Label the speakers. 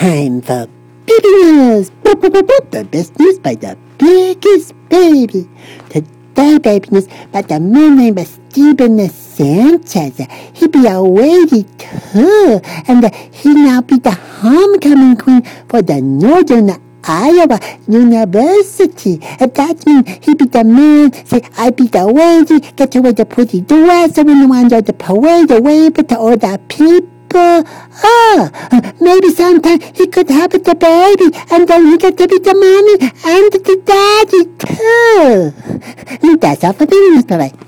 Speaker 1: time for news. The best news by the biggest baby. Today, baby news about the man named Stephen Sanchez. He be a lady too, and he now be the homecoming queen for the Northern Iowa University. That means he be the man, say, I be the lady, get wear the pretty dress, when you want the parade, wave to all the people. Oh, maybe sometime he could have the baby, and then he to be the mommy and the daddy too. That's all for news. Bye-bye.